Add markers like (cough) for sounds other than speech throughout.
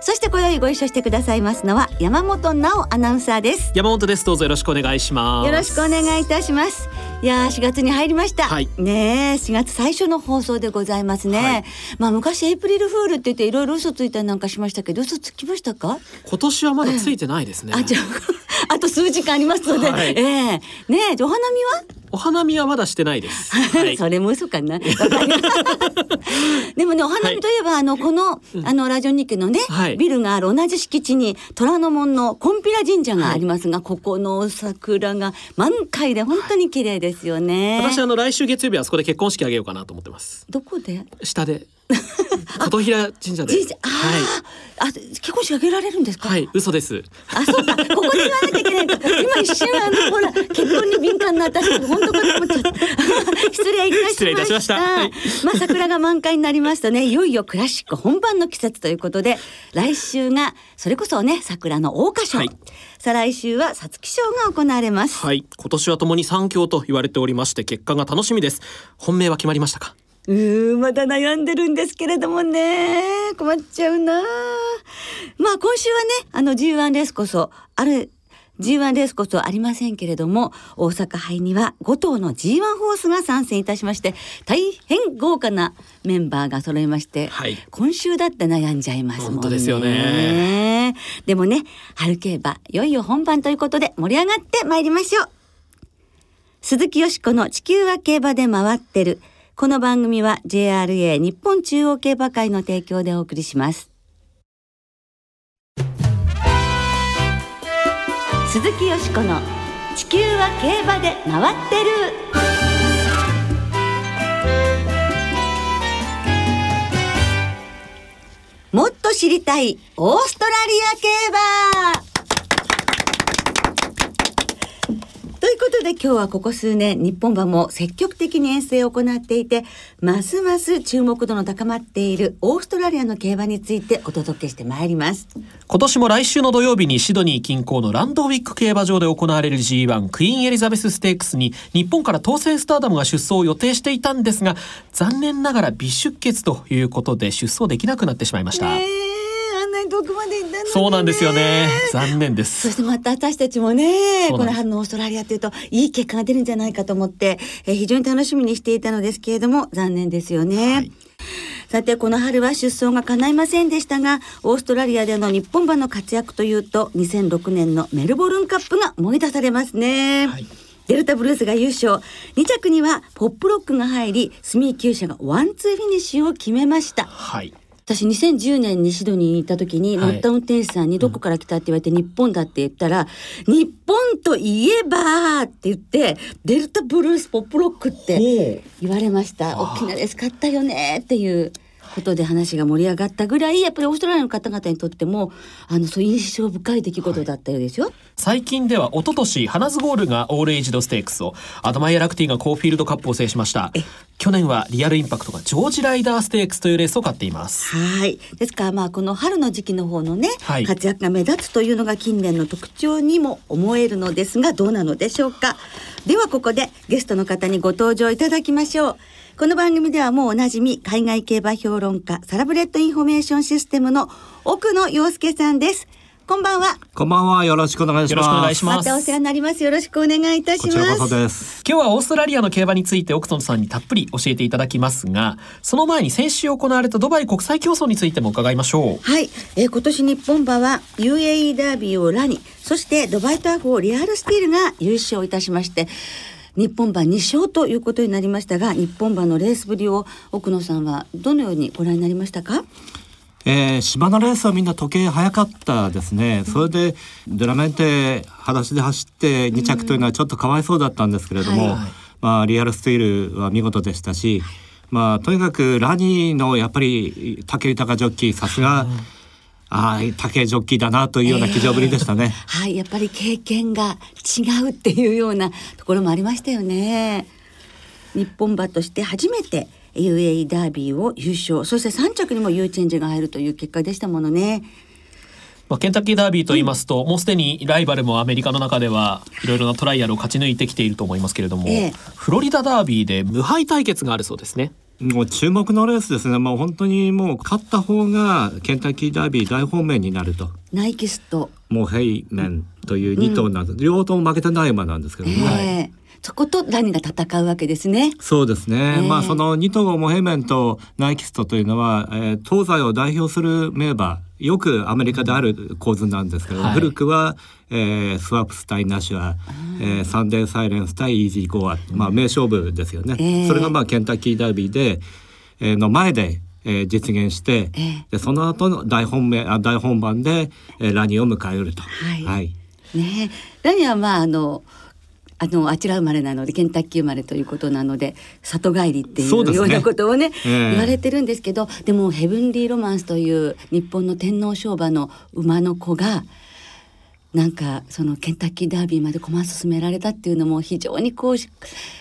そして今宵ご一緒してくださいますのは山本直アナウンサーです。山本です。どうぞよろしくお願いします。よろしくお願いいたします。いやー4月に入りました、はい。ねえ4月最初の放送でございますね、はい。まあ昔エイプリルフールって言っていろいろ嘘ついたりなんかしましたけど嘘つきましたか？今年はまだついてないですね、あじゃあ (laughs) あと数時間ありますので、はい。ええ。ねえお花見は？お花見はまだしてないです。(laughs) はい。それも嘘かな。(laughs) でもね、お花見といえば、あの、この、あの、ラジオ日記のね、はい。ビルがある同じ敷地に、虎ノ門のコンピラ神社がありますが、ここの桜が満開で本当に綺麗ですよね。私あの来週月曜日はそこで結婚式あげようかなと思ってます。どこで？下で (laughs) 琴平神社で。神社、ああ、あ、結婚式あげられるんですか？はい、はい、嘘です。あ、そうか、ここで言わなきゃいけないと。今一瞬あの、ほら、結婚に敏感な私、本当かと思っちゃった。(laughs) 失礼いたしました。失礼いたしました。はい。まあ、桜が満開になりますとね、いよいよクラシック本番の季節ということで、来週が、それこそね、桜の桜花賞。はい。再来週は皐月賞が行われます。はい。今年はともに三強と言われておりまして結果が楽しみです。本命は決まりましたか？うーんまだ悩んでるんですけれどもね困っちゃうなまあ今週はねあの G1 レースこそある G1 レースこそありませんけれども大阪杯には5頭の G1 ホースが参戦いたしまして大変豪華なメンバーが揃いまして、はい今週だって悩んじゃいますもんね。本当ですよねでもね春競馬いよいよ本番ということで盛り上がってまいりましょう。鈴木よしこの地球は競馬で回ってる。この番組は JRA 日本中央競馬会の提供でお送りします。鈴木よしこの地球は競馬で回ってる。もっと知りたいオーストラリア競馬ということで今日はここ数年日本馬も積極的に遠征を行っていてますます注目度の高まっているオーストラリアの競馬についてお届けしてまいります。今年も来週の土曜日にシドニー近郊のランドウィック競馬場で行われる G1 クイーンエリザベスステークスに日本から当選スターダムが出走を予定していたんですが残念ながら微出血ということで出走できなくなってしまいました、ねえあんなに遠くまで行ったねそうなんですよね残念でそすしてまた私たちもね、この春のオーストラリアというと、いい結果が出るんじゃないかと思って、えー非常に楽しみにしていたのですけれども、残念ですよね。はいさて、この春は出走が叶いませんでしたが、オーストラリアでの日本馬の活躍というと、2006年のメルボルンカップが思い出されますね。はいデルタブルースが優勝。2着にはポップロックが入り、角居厩舎がワンツーフィニッシュを決めました。はい私2010年にシドニーに行った時に、はい。乗った運転手さんにどこから来た？って言われて日本だって言ったら、日本といえばって言ってデルタブルースポップロックって言われました。あ。ー大きなレース勝ったよねっていうことで話が盛り上がったぐらいやっぱりオーストラリアの方々にとってもあのそういう印象深い出来事だったようですよ。最近では一昨年ハナズゴールがオールエイジドステークスをアドマイヤラクティがコーフィールドカップを制しました。え去年はリアルインパクトがジョージライダーステークスというレースを勝っていますはい。ですからまあこの春の時期の方のね、はい活躍が目立つというのが近年の特徴にも思えるのですがどうなのでしょうか。ではここでゲストの方にご登場いただきましょう。この番組ではもうおなじみ海外競馬評論家サラブレッドインフォメーションシステムの奥野陽介さんです。こんばんは。こんばんは。よろしくお願いします。よろしくお願いしますまたお世話になります。よろしくお願いいたします。こちらこそです。今日はオーストラリアの競馬について奥野さんにたっぷり教えていただきますがその前に先週行われたドバイ国際競争についても伺いましょうはい、えー今年日本馬は UAE ダービーをラにそしてドバイターフをリアルスティールが優勝いたしまして日本馬2勝ということになりましたが日本馬のレースぶりを奥野さんはどのようにご覧になりましたか？えー、芝のレースはみんな時計早かったですね。それでドラメンテ裸足で走って2着というのはちょっとかわいそうだったんですけれども、はいまあリアルスティールは見事でしたし、まあとにかくラニーのやっぱり武豊ジョッキーさすがああ竹ジョッキーだなというような騎乗ぶりでしたね、えー、はいやっぱり経験が違うっていうようなところもありましたよね。日本馬として初めて UAE ダービーを優勝そして3着にも U チェンジが入るという結果でしたものねまあ、ケンタッキーダービーと言いますと、うん、もうすでにライバルもアメリカの中ではいろいろなトライアルを勝ち抜いてきていると思いますけれども、ええ、フロリダダービーで無敗対決があるそうですね。もう注目のレースですね。もう本当にもう勝った方がケンタッキーダービー大本命になると。ナイキスト。もうヘイメンという2頭なんです。うん、両方とも負けてない馬なんですけどね。えーそことラニが戦うわけですね。そうですね。えー、まあその2頭モヘメンとナイキストというのは、えー、東西を代表する名馬よくアメリカである構図なんですけど、はい、古くは、えー、スワップス対ナシュア、えー、サンデーサイレンス対イージーゴア、まあ名勝負ですよね。えー、それがまあケンタッキーダービーで、えー、の前でえー、実現して、えー、でその後の大本命あ大本番で、えー、ラニを迎えると。はい。はい、ねラニはまああのあのあちら生まれなのでケンタッキー生まれということなので里帰りっていうようなことをね、ねえ。ー、言われてるんですけどでもヘブンリーロマンスという日本の天皇賞馬の馬の子がなんかそのケンタッキーダービーまで駒進められたっていうのも非常にこう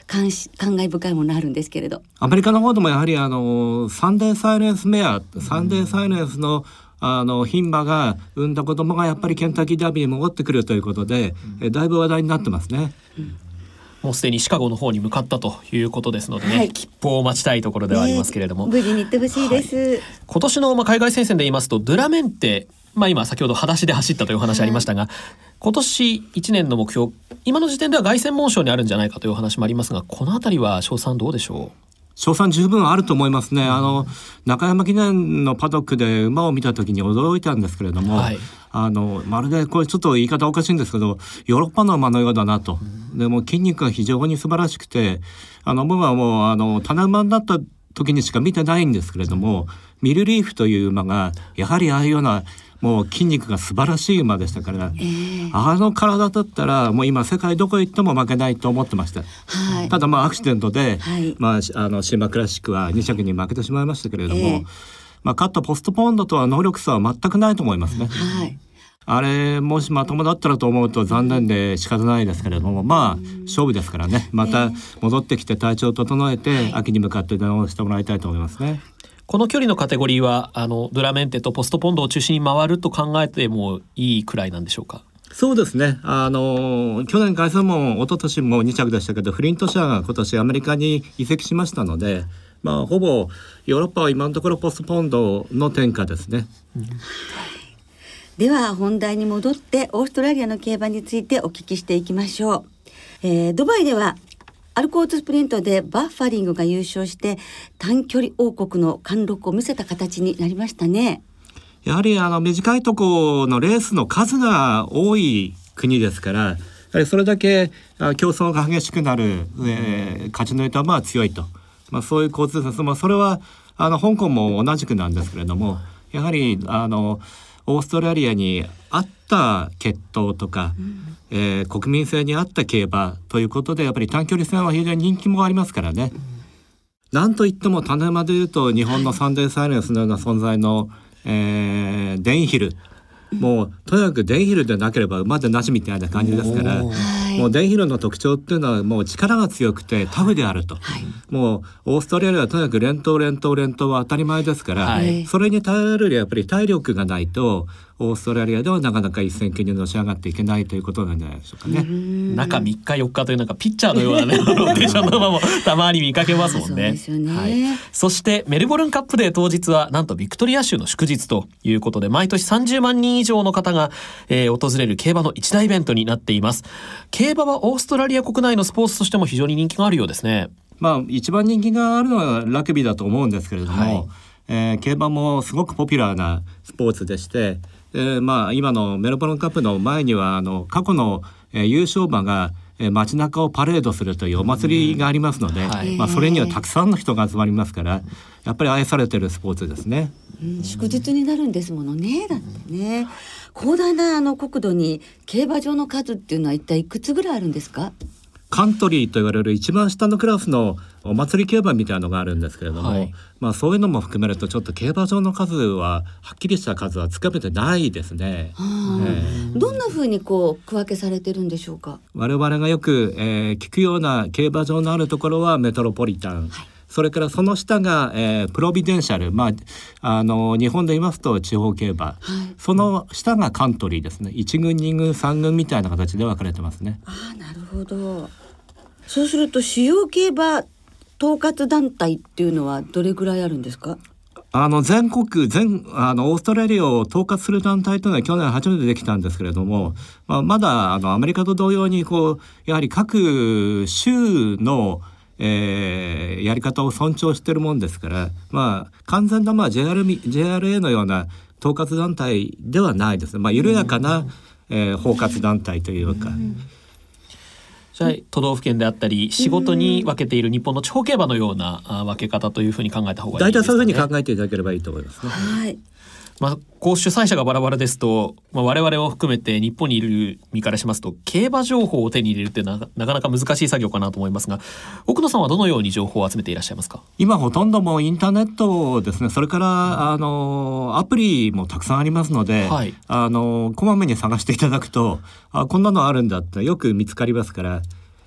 感感慨深いものあるんですけれど。アメリカの方でもやはりあのサンデーサイレンスメアサンデーサイレンスの、あの牝馬が産んだ子供がやっぱりケンタッキーダービーに戻ってくるということで、うん、だいぶ話題になってますね。うんもうすでにシカゴの方に向かったということですのでね、はい、切符を待ちたいところではありますけれども、無事に行ってほしいです、はい、今年のまあ海外戦線で言いますとドゥラメンテまあ今先ほど裸足で走ったという話ありましたが、はい、今年1年の目標今の時点では凱旋門賞にあるんじゃないかというお話もありますがこの辺りは賞賛どうでしょう？賞賛十分あると思いますね。あの中山記念のパドックで馬を見た時に驚いたんですけれども、はい、あのまるでこれちょっと言い方おかしいんですけどヨーロッパの馬のようだなと。でも筋肉が非常に素晴らしくてあの馬はもうあの棚馬になった時にしか見てないんですけれども、ミルリーフという馬がやはりああいうようなもう筋肉が素晴らしい馬でしたから、えー、あの体だったらもう今世界どこ行っても負けないと思ってました、はい、ただまあアクシデントで、はい、まああのシーマクラシックは2着に負けてしまいましたけれども、えー、まあ勝ったポストポンドとは能力差は全くないと思いますね。はい。あれもしまともだったらと思うと残念で仕方ないですけれどもまあ勝負ですからね。また戻ってきて体調を整えて秋に向かって出直してもらいたいと思いますね。この距離のカテゴリーはあのドラメンテとポストポンドを中心に回ると考えてもいいくらいなんでしょうか？そうですね。あの去年凱旋門、一昨年も2着でしたけど、フリント社が今年アメリカに移籍しましたので、まあほぼヨーロッパは今のところポストポンドの天下ですね。うん、では本題に戻ってオーストラリアの競馬についてお聞きしていきましょう。えー、ドバイではアルコーツスプリントでバッファリングが優勝して短距離王国の貫禄を見せた形になりましたね。やはりあの短いとこのレースの数が多い国ですからやはりそれだけ競争が激しくなる、えー、勝ち抜いた馬は強いと、まあ、そういう交通説、まあ、それはあの香港も同じくなんですけれどもやはりあのオーストラリアに合った血統とか、うん、えー、国民性に合った競馬ということでやっぱり短距離戦は非常に人気もありますからね。うん、なんといっても種馬でいうと日本のサンデーサイレンスのような存在の、えー、デンヒル。もうとにかくデンヒルでなければ馬でなしみたいな感じですから。もうデンヒルの特徴っていうのはもう力が強くてタフであると、はい、もうオーストラリアはとにかく連投連投連投は当たり前ですから、はい、それに耐えるよりやっぱり体力がないとオーストラリアではなかなか一戦級にのし上がっていけないということなんじゃないでしょうかね。中3日4日というなんかピッチャーのようなね (laughs) ローテーションの馬もたまに見かけますもんね。そねはい、そしてメルボルンカップデー当日はなんとビクトリア州の祝日ということで毎年30万人以上の方が、えー、訪れる競馬の一大イベントになっています。競馬はオーストラリア国内のスポーツとしても非常に人気があるようですね。まあ一番人気があるのはラグビーだと思うんですけれども、はい、えー、競馬もすごくポピュラーなスポーツでして。えー、まあ今のメルボルンカップの前にはあの過去の、えー、優勝馬がえ街中をパレードするというお祭りがありますので、はい、まあ、それにはたくさんの人が集まりますからやっぱり愛されてるスポーツですね。祝日になるんですものねだってね。広大なあの国土に競馬場の数っていうのは一体いくつぐらいあるんですか？カントリーと言われる一番下のクラスのお祭り競馬みたいなのがあるんですけれども、はい。まあそういうのも含めるとちょっと競馬場の数ははっきりした数はつかめてないですね。はあええ。どんな風にこう区分けされてるんでしょうか？我々がよく、えー聞くような競馬場のあるところはメトロポリタン、それからその下が、えープロビデンシャル、まあ、あの日本で言いますと地方競馬、はい。その下がカントリーですね1軍2軍3軍みたいな形で分かれてますね。ああなるほど。そうすると主要競馬統括団体っていうのはどれぐらいあるんですか？あの全国全あのオーストラリアを統括する団体というのは去年初めてできたんですけれども、まあ、まだあのアメリカと同様にこうやはり各州の、えーやり方を尊重しているもんですから、まあ、完全な、まあ、JR み JRA のような統括団体ではないです、まあ、緩やかな、えー包括団体というか。じゃあ都道府県であったり仕事に分けている日本の地方競馬のようなあ分け方というふうに考えた方がいい大体ですかね。そういうふうに考えていただければいいと思いますね。はい。まあ、こう主催者がバラバラですと、まあ、我々を含めて日本にいる身からしますと競馬情報を手に入れるってななかなか難しい作業かなと思いますが奥野さんはどのように情報を集めていらっしゃいますか？今ほとんどもうインターネットですね。それからあのアプリもたくさんありますので、はい。あのこまめに探していただくとあこんなのあるんだってよく見つかりますから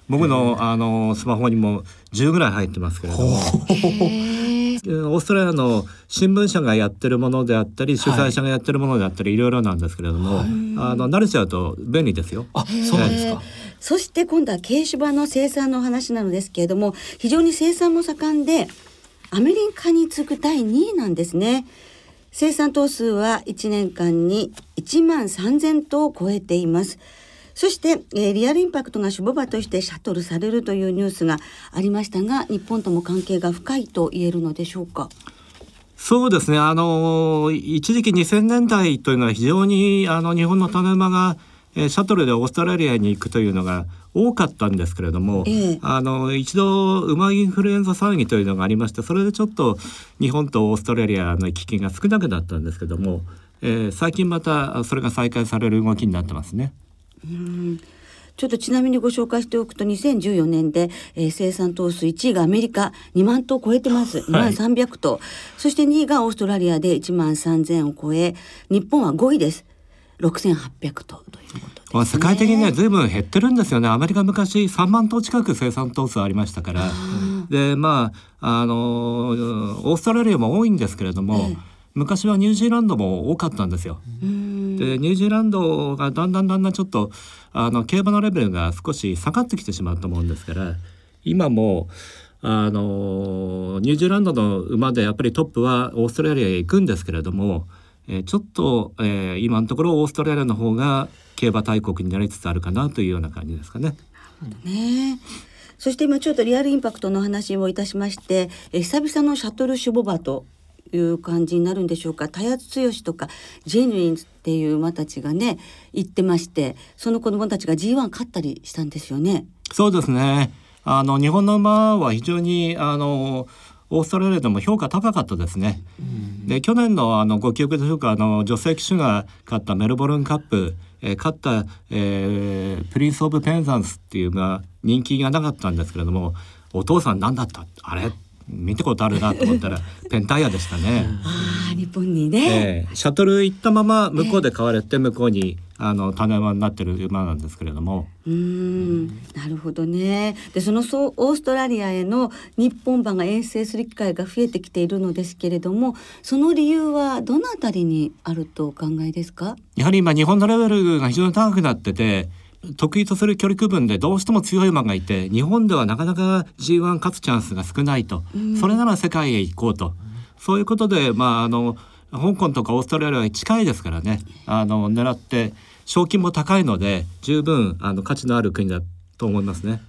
僕のあのスマホにも10ぐらい入ってますけれども。オーストラリアの新聞社がやってるものであったり主催者がやってるものであったりいろいろなんですけれども、あの慣れちゃうと便利ですよ。あそうなんですか。そして今度は軽種馬の生産の話なのですけれども非常に生産も盛んでアメリカに次ぐ第2位なんですね。生産頭数は1年間に1万3000頭を超えていますそして、えーリアルインパクトが種母馬としてシャトルされるというニュースがありましたが日本とも関係が深いと言えるのでしょうか？そうですね。あの一時期2000年代というのは非常にあの日本の種馬が、えーシャトルでオーストラリアに行くというのが多かったんですけれども、ええあの一度馬インフルエンザ騒ぎというのがありましてそれでちょっと日本とオーストラリアの行き来が少なくなったんですけども、えー最近またそれが再開される動きになってますね。ちょっとちなみにご紹介しておくと2014年で、えー生産頭数1位がアメリカ2万頭を超えてます。2万300頭、そして2位がオーストラリアで1万3000を超え日本は5位です。6800頭ということです、ね、まあ世界的にね随分減ってるんですよね。アメリカ昔3万頭近く生産頭数ありましたから。でまああのオーストラリアも多いんですけれども、ええ。昔はニュージーランドも多かったんですよ。うんでニュージーランドがだんだんだんだんちょっとあの競馬のレベルが少し下がってきてしまうと思うんですから今もあのニュージーランドの馬でやっぱりトップはオーストラリアへ行くんですけれども、えーちょっと、えー今のところオーストラリアの方が競馬大国になりつつあるかなというような感じですかね。ね。えそして今ちょっとリアルインパクトの話をいたしましてえー久々のシャトル種母馬という感じになるんでしょうか田谷剛とかジェヌインっていう馬たちがね行ってましてその子供たちが G1 勝ったりしたんですよね。そうですね。あの日本の馬は非常にあのオーストラリアでも評価高かったですね。で去年のあのご記憶でしょうかあの女性騎手が勝ったメルボルンカップ、えー勝った、えープリンス・オブ・ペンザンスっていう馬は人気がなかったんですけれどもお父さん何だった？あれ？見たことあるなと思ったら (laughs) ペンタイヤでしたね。ああ日本にね、えーシャトル行ったまま向こうで買われて向こうにあの種馬になってる馬なんですけれども。うーんなるほどねでそのそうオーストラリアへの日本馬が遠征する機会が増えてきているのですけれどもその理由はどのあたりにあるとお考えですか？やはり今日本のレベルが非常に高くなってて得意とする距離区分でどうしても強い馬がいて日本ではなかなか G1 勝つチャンスが少ないと、それなら世界へ行こうと、そういうことでまああの香港とかオーストラリアは近いですからねあの狙って賞金も高いので十分あの価値のある国だと思いますね。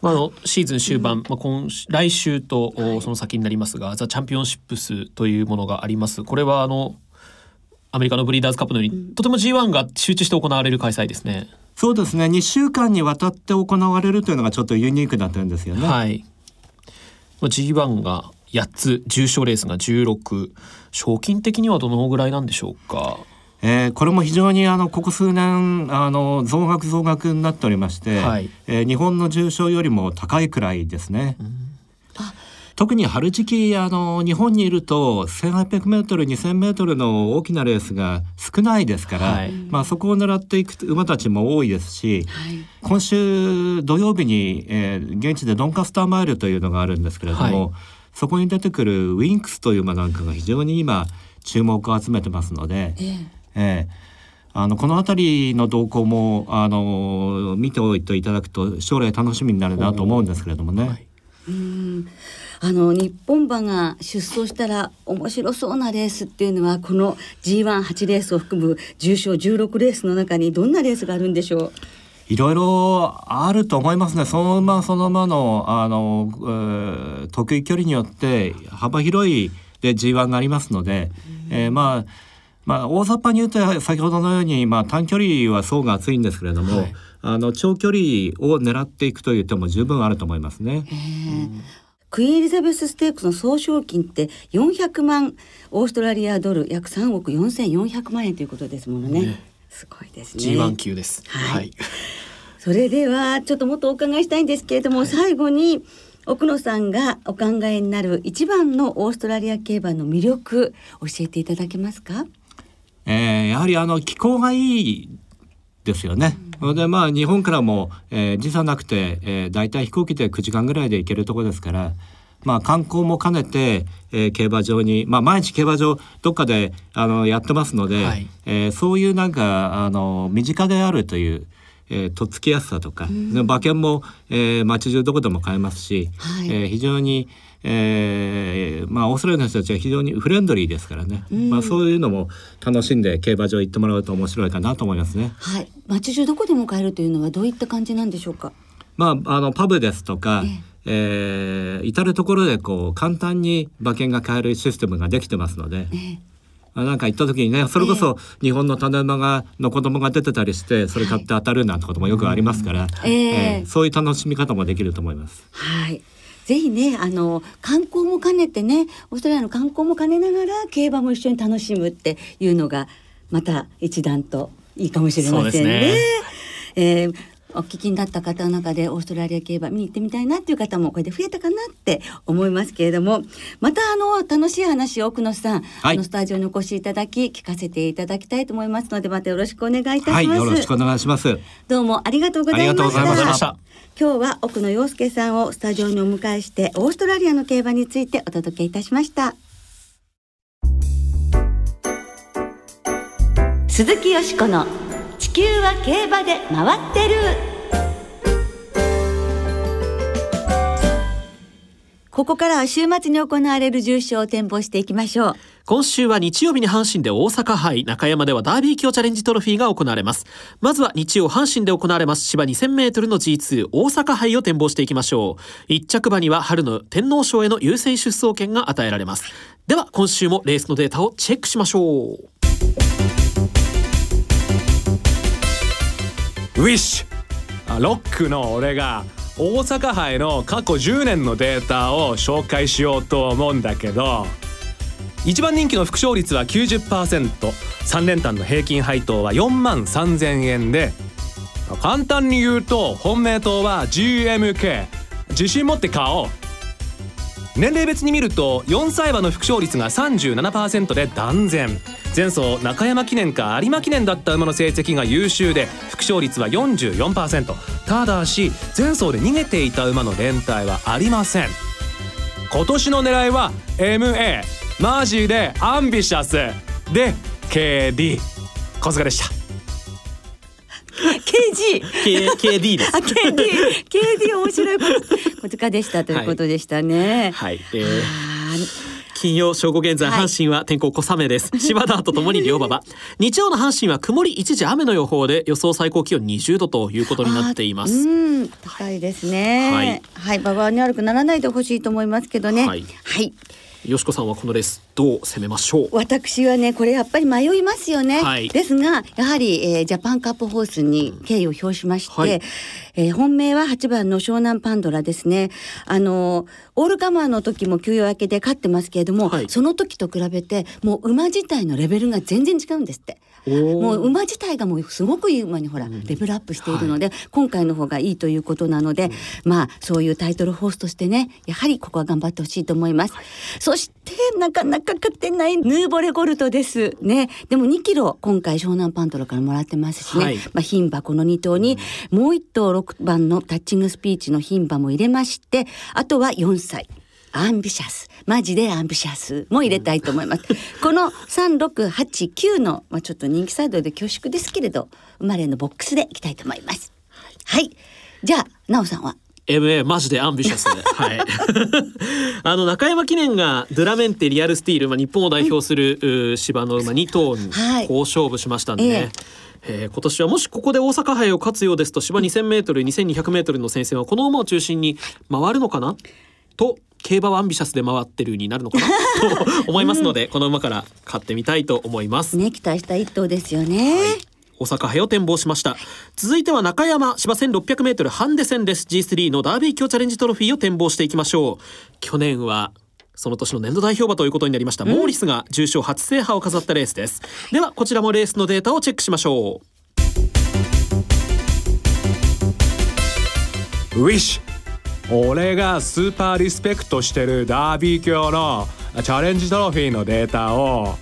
まあ、あのシーズン終盤、まあ、今週来週とおその先になりますが、ザ・チャンピオンシップスというものがあります。これはあのアメリカのブリーダーズカップのように、とても G1 が集中して行われる開催ですね。そうですね2週間にわたって行われるというのがちょっとユニークな点ですよね。はい。まあ G1 が8つ、重賞レースが16、賞金的にはどのぐらいなんでしょうか？えー、これも非常にあのここ数年あの増額増額になっておりまして、はいえー日本の重症よりも高いくらいですね。特に春時期あの日本にいると 1800m2000m の大きなレースが少ないですから、はい。まあ、そこを狙っていく馬たちも多いですし今週土曜日に、えー現地でドンカスターマイルというのがあるんですけれども、はい。そこに出てくるウィンクスという馬なんかが非常に今注目を集めてますので。ええ。ええ。あのこの辺りの動向もあの見ておいていただくと将来楽しみになるなと思うんですけれどもね。はい。うんあの日本馬が出走したら面白そうなレースっていうのはこの G18 レースを含む重賞16レースの中にどんなレースがあるんでしょう？いろいろあると思いますね。その馬その馬のあの、えー得意距離によって幅広いで G1 がありますので、えーまあまあ大雑把に言うと先ほどのようにまあ短距離は層が厚いんですけれども、はいあの長距離を狙っていくという手も十分あると思いますね。クイーンエリザベスステークスの総賞金って400万オーストラリアドル約3億4400万円ということですものね。ねすごいですね。G1 級です。はいはい。それではちょっともっとお伺いしたいんですけれども、最後に奥野さんがお考えになる一番のオーストラリア競馬の魅力教えていただけますか？えーやはりあの気候がいいですよね。それでまあ日本からも、えー時差なくて、えー、だいたい飛行機で9時間ぐらいで行けるところですから、まあ観光も兼ねて、えー競馬場に、まあ毎日競馬場どっかであのやってますので、はい。えーそういうなんかあの身近であるという。えーとっつきやすさとか、で馬券も、えー街中どこでも買えますし、はい。えー非常に、えーまあオーストラリアの人たちは非常にフレンドリーですからね、まあそういうのも楽しんで競馬場行ってもらうと面白いかなと思いますね。はい、街中どこでも買えるというのはどういった感じなんでしょうか？まああのパブですとかえ、えー至る所でこう簡単に馬券が買えるシステムができてますので。えまあなんか行った時にねそれこそ日本の種馬がの子供が出てたりしてそれ買って当たるなんてこともよくありますから、えええーそういう楽しみ方もできると思います。はい。ぜひね、あの観光も兼ねてね、オーストラリアの観光も兼ねながら競馬も一緒に楽しむっていうのがまた一段といいかもしれませんね。ねえーお聞きになった方の中でオーストラリア競馬見に行ってみたいなっていう方もこれで増えたかなって思いますけれどもまたあの楽しい話を奥野さん、はいあのスタジオにお越しいただき聞かせていただきたいと思いますのでまたよろしくお願いいたします。はい、よろしくお願いします。どうもありがとうございました。今日は奥野陽介さんをスタジオにお迎えしてオーストラリアの競馬についてお届けいたしました。鈴木よしこの地球は競馬で回ってる。ここからは週末に行われる重賞を展望していきましょう。今週は日曜日に阪神で大阪杯、中山ではダービー卿チャレンジトロフィーが行われます。まずは日曜阪神で行われます芝2000メートルの G2 大阪杯を展望していきましょう。一着馬には春の天皇賞への優先出走権が与えられます。では今週もレースのデータをチェックしましょう。ウィッシュロックの俺が大阪杯の過去10年のデータを紹介しようと思うんだけど一番人気の副勝率は 90%3 連単の平均配当は4万3000円で簡単に言うと本命党は GMK 自信持って買おう。年齢別に見ると4歳馬の副勝率が37%で断然。前走中山記念か有馬記念だった馬の成績が優秀で副勝率は44%ただし前走で逃げていた馬の連帯はありません。今年の狙いは MA マジでアンビシャス。で KD 小塚でした。KG K KD です (laughs) あ。KD KD 面白いこと小塚でしたということでしたね。はい。えーあー金曜正午現在はい阪神は天候小雨です。柴田とともに両馬場。(laughs) 日曜の阪神は曇り一時雨の予報で予想最高気温20度ということになっています。うん、高いですね。はいはい、馬場に悪くならないでほしいと思いますけどね。はいはい。よしこさんはこのレースどう攻めましょう？私はねこれやっぱり迷いますよね、はい。ですがやはり、えージャパンカップホースに敬意を表しまして、はい。えー本命は8番の湘南パンドラですね。あのオールカマーの時も休養明けで勝ってますけれども、はい。その時と比べてもう馬自体のレベルが全然違うんですって。もう馬自体がもうすごくいい馬にほらレベルアップしているので、今回の方がいいということなので、まあそういうタイトルホースとしてねやはりここは頑張ってほしいと思います、そしてなかなか勝てないヌーボレゴルトですね。でも2キロ今回湘南パントラからもらってますしね、はい。まあ牝馬この2頭にもう1頭6番のタッチングスピーチの牝馬も入れましてあとは4歳アンビシャス。マジでアンビシャス。も入れたいと思います。この3689の、まあ、ちょっと人気サイドで恐縮ですけれど生まれのボックスでいきたいと思います。はい。じゃあなおさんは？MA マジでアンビシャスで、(laughs) はい。(laughs) あの中山記念がドゥラメンテ、リアルスティール、まあ、日本を代表する、う芝の馬2頭にはい。好勝負しましたんでね。えー今年はもしここで大阪杯を勝つようですと芝 2000m、2200m の戦線はこの馬を中心に回るのかな？と競馬はアンビシャスで回ってるになるのかなと (laughs) 思いますので、この馬から買ってみたいと思います。ね期待した一頭ですよね、大阪杯を展望しました。続いては中山芝 1600m ハンデ戦です。G3 のダービー強チャレンジトロフィーを展望していきましょう。去年はその年の年度代表馬ということになりました、モーリスが重賞初制覇を飾ったレースです。ではこちらもレースのデータをチェックしましょう。ウィッシュ俺がスーパーリスペクトしてるダービー卿のチャレンジトロフィーのデータを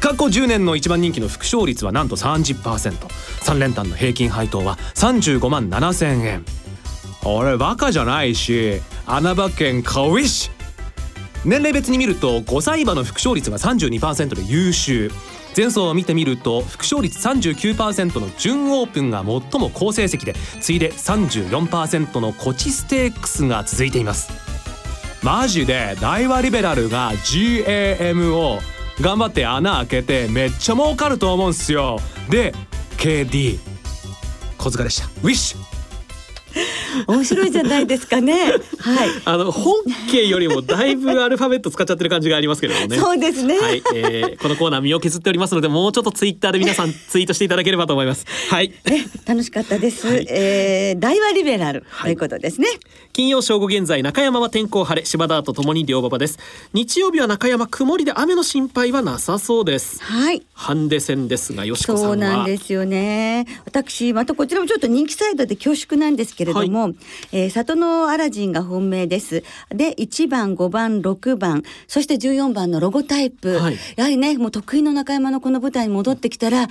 過去10年の一番人気の副勝率はなんと 30%3 連単の平均配当は35万7千円。俺バカじゃないし穴場券買うウィッシュ年齢別に見ると5歳馬の副勝率が32%で優秀。前走を見てみると副勝率39%の準オープンが最も好成績で次いで34%のコチステークスが続いています。マジで大和リベラルが GAM を頑張って穴開けてめっちゃ儲かると思うんすよ。で KD 小塚でした。ウィッシュ (laughs) 面白いじゃないですかね。はい。(laughs) あの本家よりもだいぶアルファベット使っちゃってる感じがありますけれどもね。そうですね。はい、えー、このコーナー身を削っておりますのでもうちょっとツイッターで皆さん (laughs) ツイートしていただければと思います。はい。ね楽しかったです、はい。えー、大和リベラルということですね、金曜正午現在中山は天候晴れ芝田とともに両馬場です。日曜日は中山曇りで雨の心配はなさそうです。はい。ハンデ戦ですがよしこさんは。そうなんですよね。私またこちらもちょっと人気サイドで恐縮なんですけれども、えー里のアラジンが本命です。で1番5番6番そして14番のロゴタイプ、はい。やはりねもう得意の中山のこの舞台に戻ってきたらい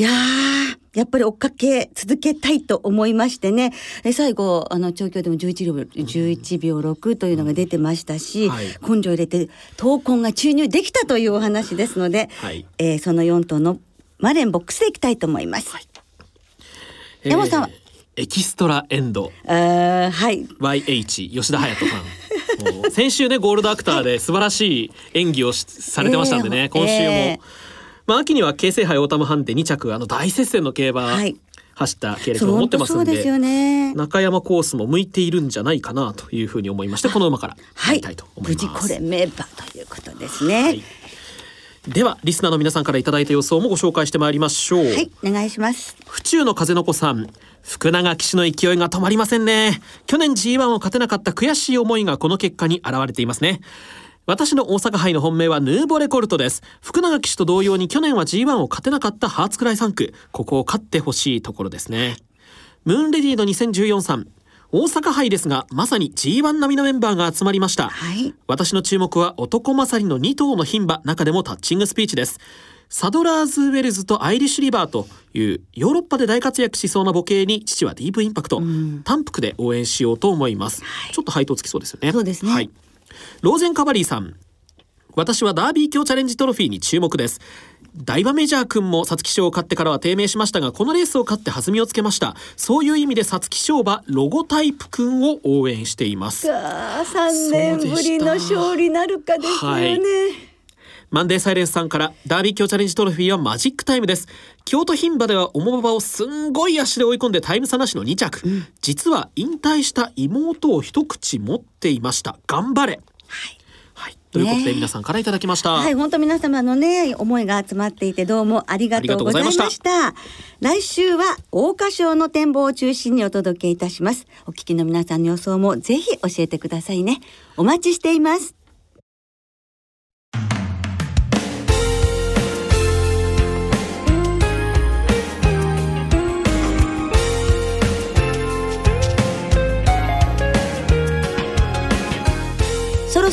やーやっぱり追っかけ続けたいと思いましてね。え最後あの調教でも11秒 ,11 秒6というのが出てましたし、はい。根性入れて闘魂が注入できたというお話ですので、はい。えーその4頭のマレンボックスでいきたいと思います。山本さんは？えーエキストラエンドはい YH 吉田隼人さん先週ねゴールドアクターで素晴らしい演技をしされてましたんでね、えー今週も、えーまあ秋には京成杯オータムハンデ2着あの大接戦の競馬、はい走った経歴を持ってますんでですよね。中山コースも向いているんじゃないかなというふうに思いましてこの馬からはい無。事これ名馬ということですね。はいではリスナーの皆さんからいただいた予想もご紹介してまいりましょう。はい、お願いします。府中の風の子さん福永騎手の勢いが止まりませんね。去年 G1 を勝てなかった悔しい思いがこの結果に現れていますね。私の大阪杯の本命はヌーボレコルトです。福永騎手と同様に去年は G1 を勝てなかったハーツクライ3区ここを勝ってほしいところですね。ムーンレディの2014さん。大阪杯ですがまさに G1 並みのメンバーが集まりました、はい。私の注目は男勝りの2頭の牝馬中でもタッチングスピーチですサドラーズウェルズとアイリッシュリバーというヨーロッパで大活躍しそうな母系に父はディープインパクト、単幅で応援しようと思います、ちょっと配当つきそうですよね。そうですね。はい、ローゼンカバリーさん。私はダービー強チャレンジトロフィーに注目です。大馬メジャー君も皐月賞を勝ってからは低迷しましたがこのレースを勝って弾みをつけました。そういう意味で皐月賞馬ロゴタイプ君を応援しています。ああ、三年ぶりの勝利なるかですよね。はいマンデーサイレンスさんからダービー強チャレンジトロフィーはマジックタイムです。京都牝馬では重馬場をすんごい足で追い込んでタイム差なしの2着、実は引退した妹を一口持っていました。頑張れ。はい、ということで皆さんからいただきました、はい、本当皆様のね、思いが集まっていてどうもありがとうございました。来週は桜花賞の展望を中心にお届けいたします。お聞きの皆さんの予想もぜひ教えてくださいね。お待ちしています。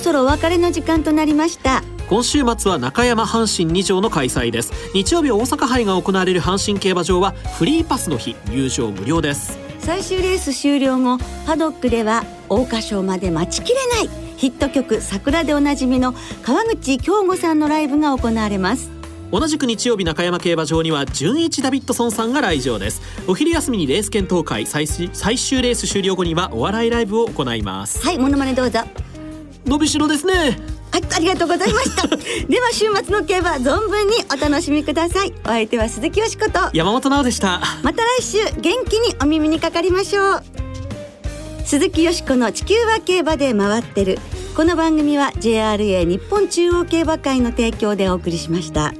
そろお別れの時間となりました。今週末は中山阪神2条の開催です。日曜日大阪杯が行われる阪神競馬場はフリーパスの日入場無料です。最終レース終了後パドックでは桜花賞まで待ちきれないヒット曲「桜」でおなじみの川口京吾さんのライブが行われます。同じく日曜日中山競馬場には純一ダビッドソンさんが来場です。お昼休みにレース検討会最終最終レース終了後にはお笑いライブを行います。はいモノマネどうぞ伸びしろですね。はいありがとうございました。(laughs) では週末の競馬存分にお楽しみください。お相手は鈴木よしこと。山本直でした。また来週元気にお耳にかかりましょう。鈴木よしこの地球は競馬で回ってる。この番組は JRA 日本中央競馬会の提供でお送りしました。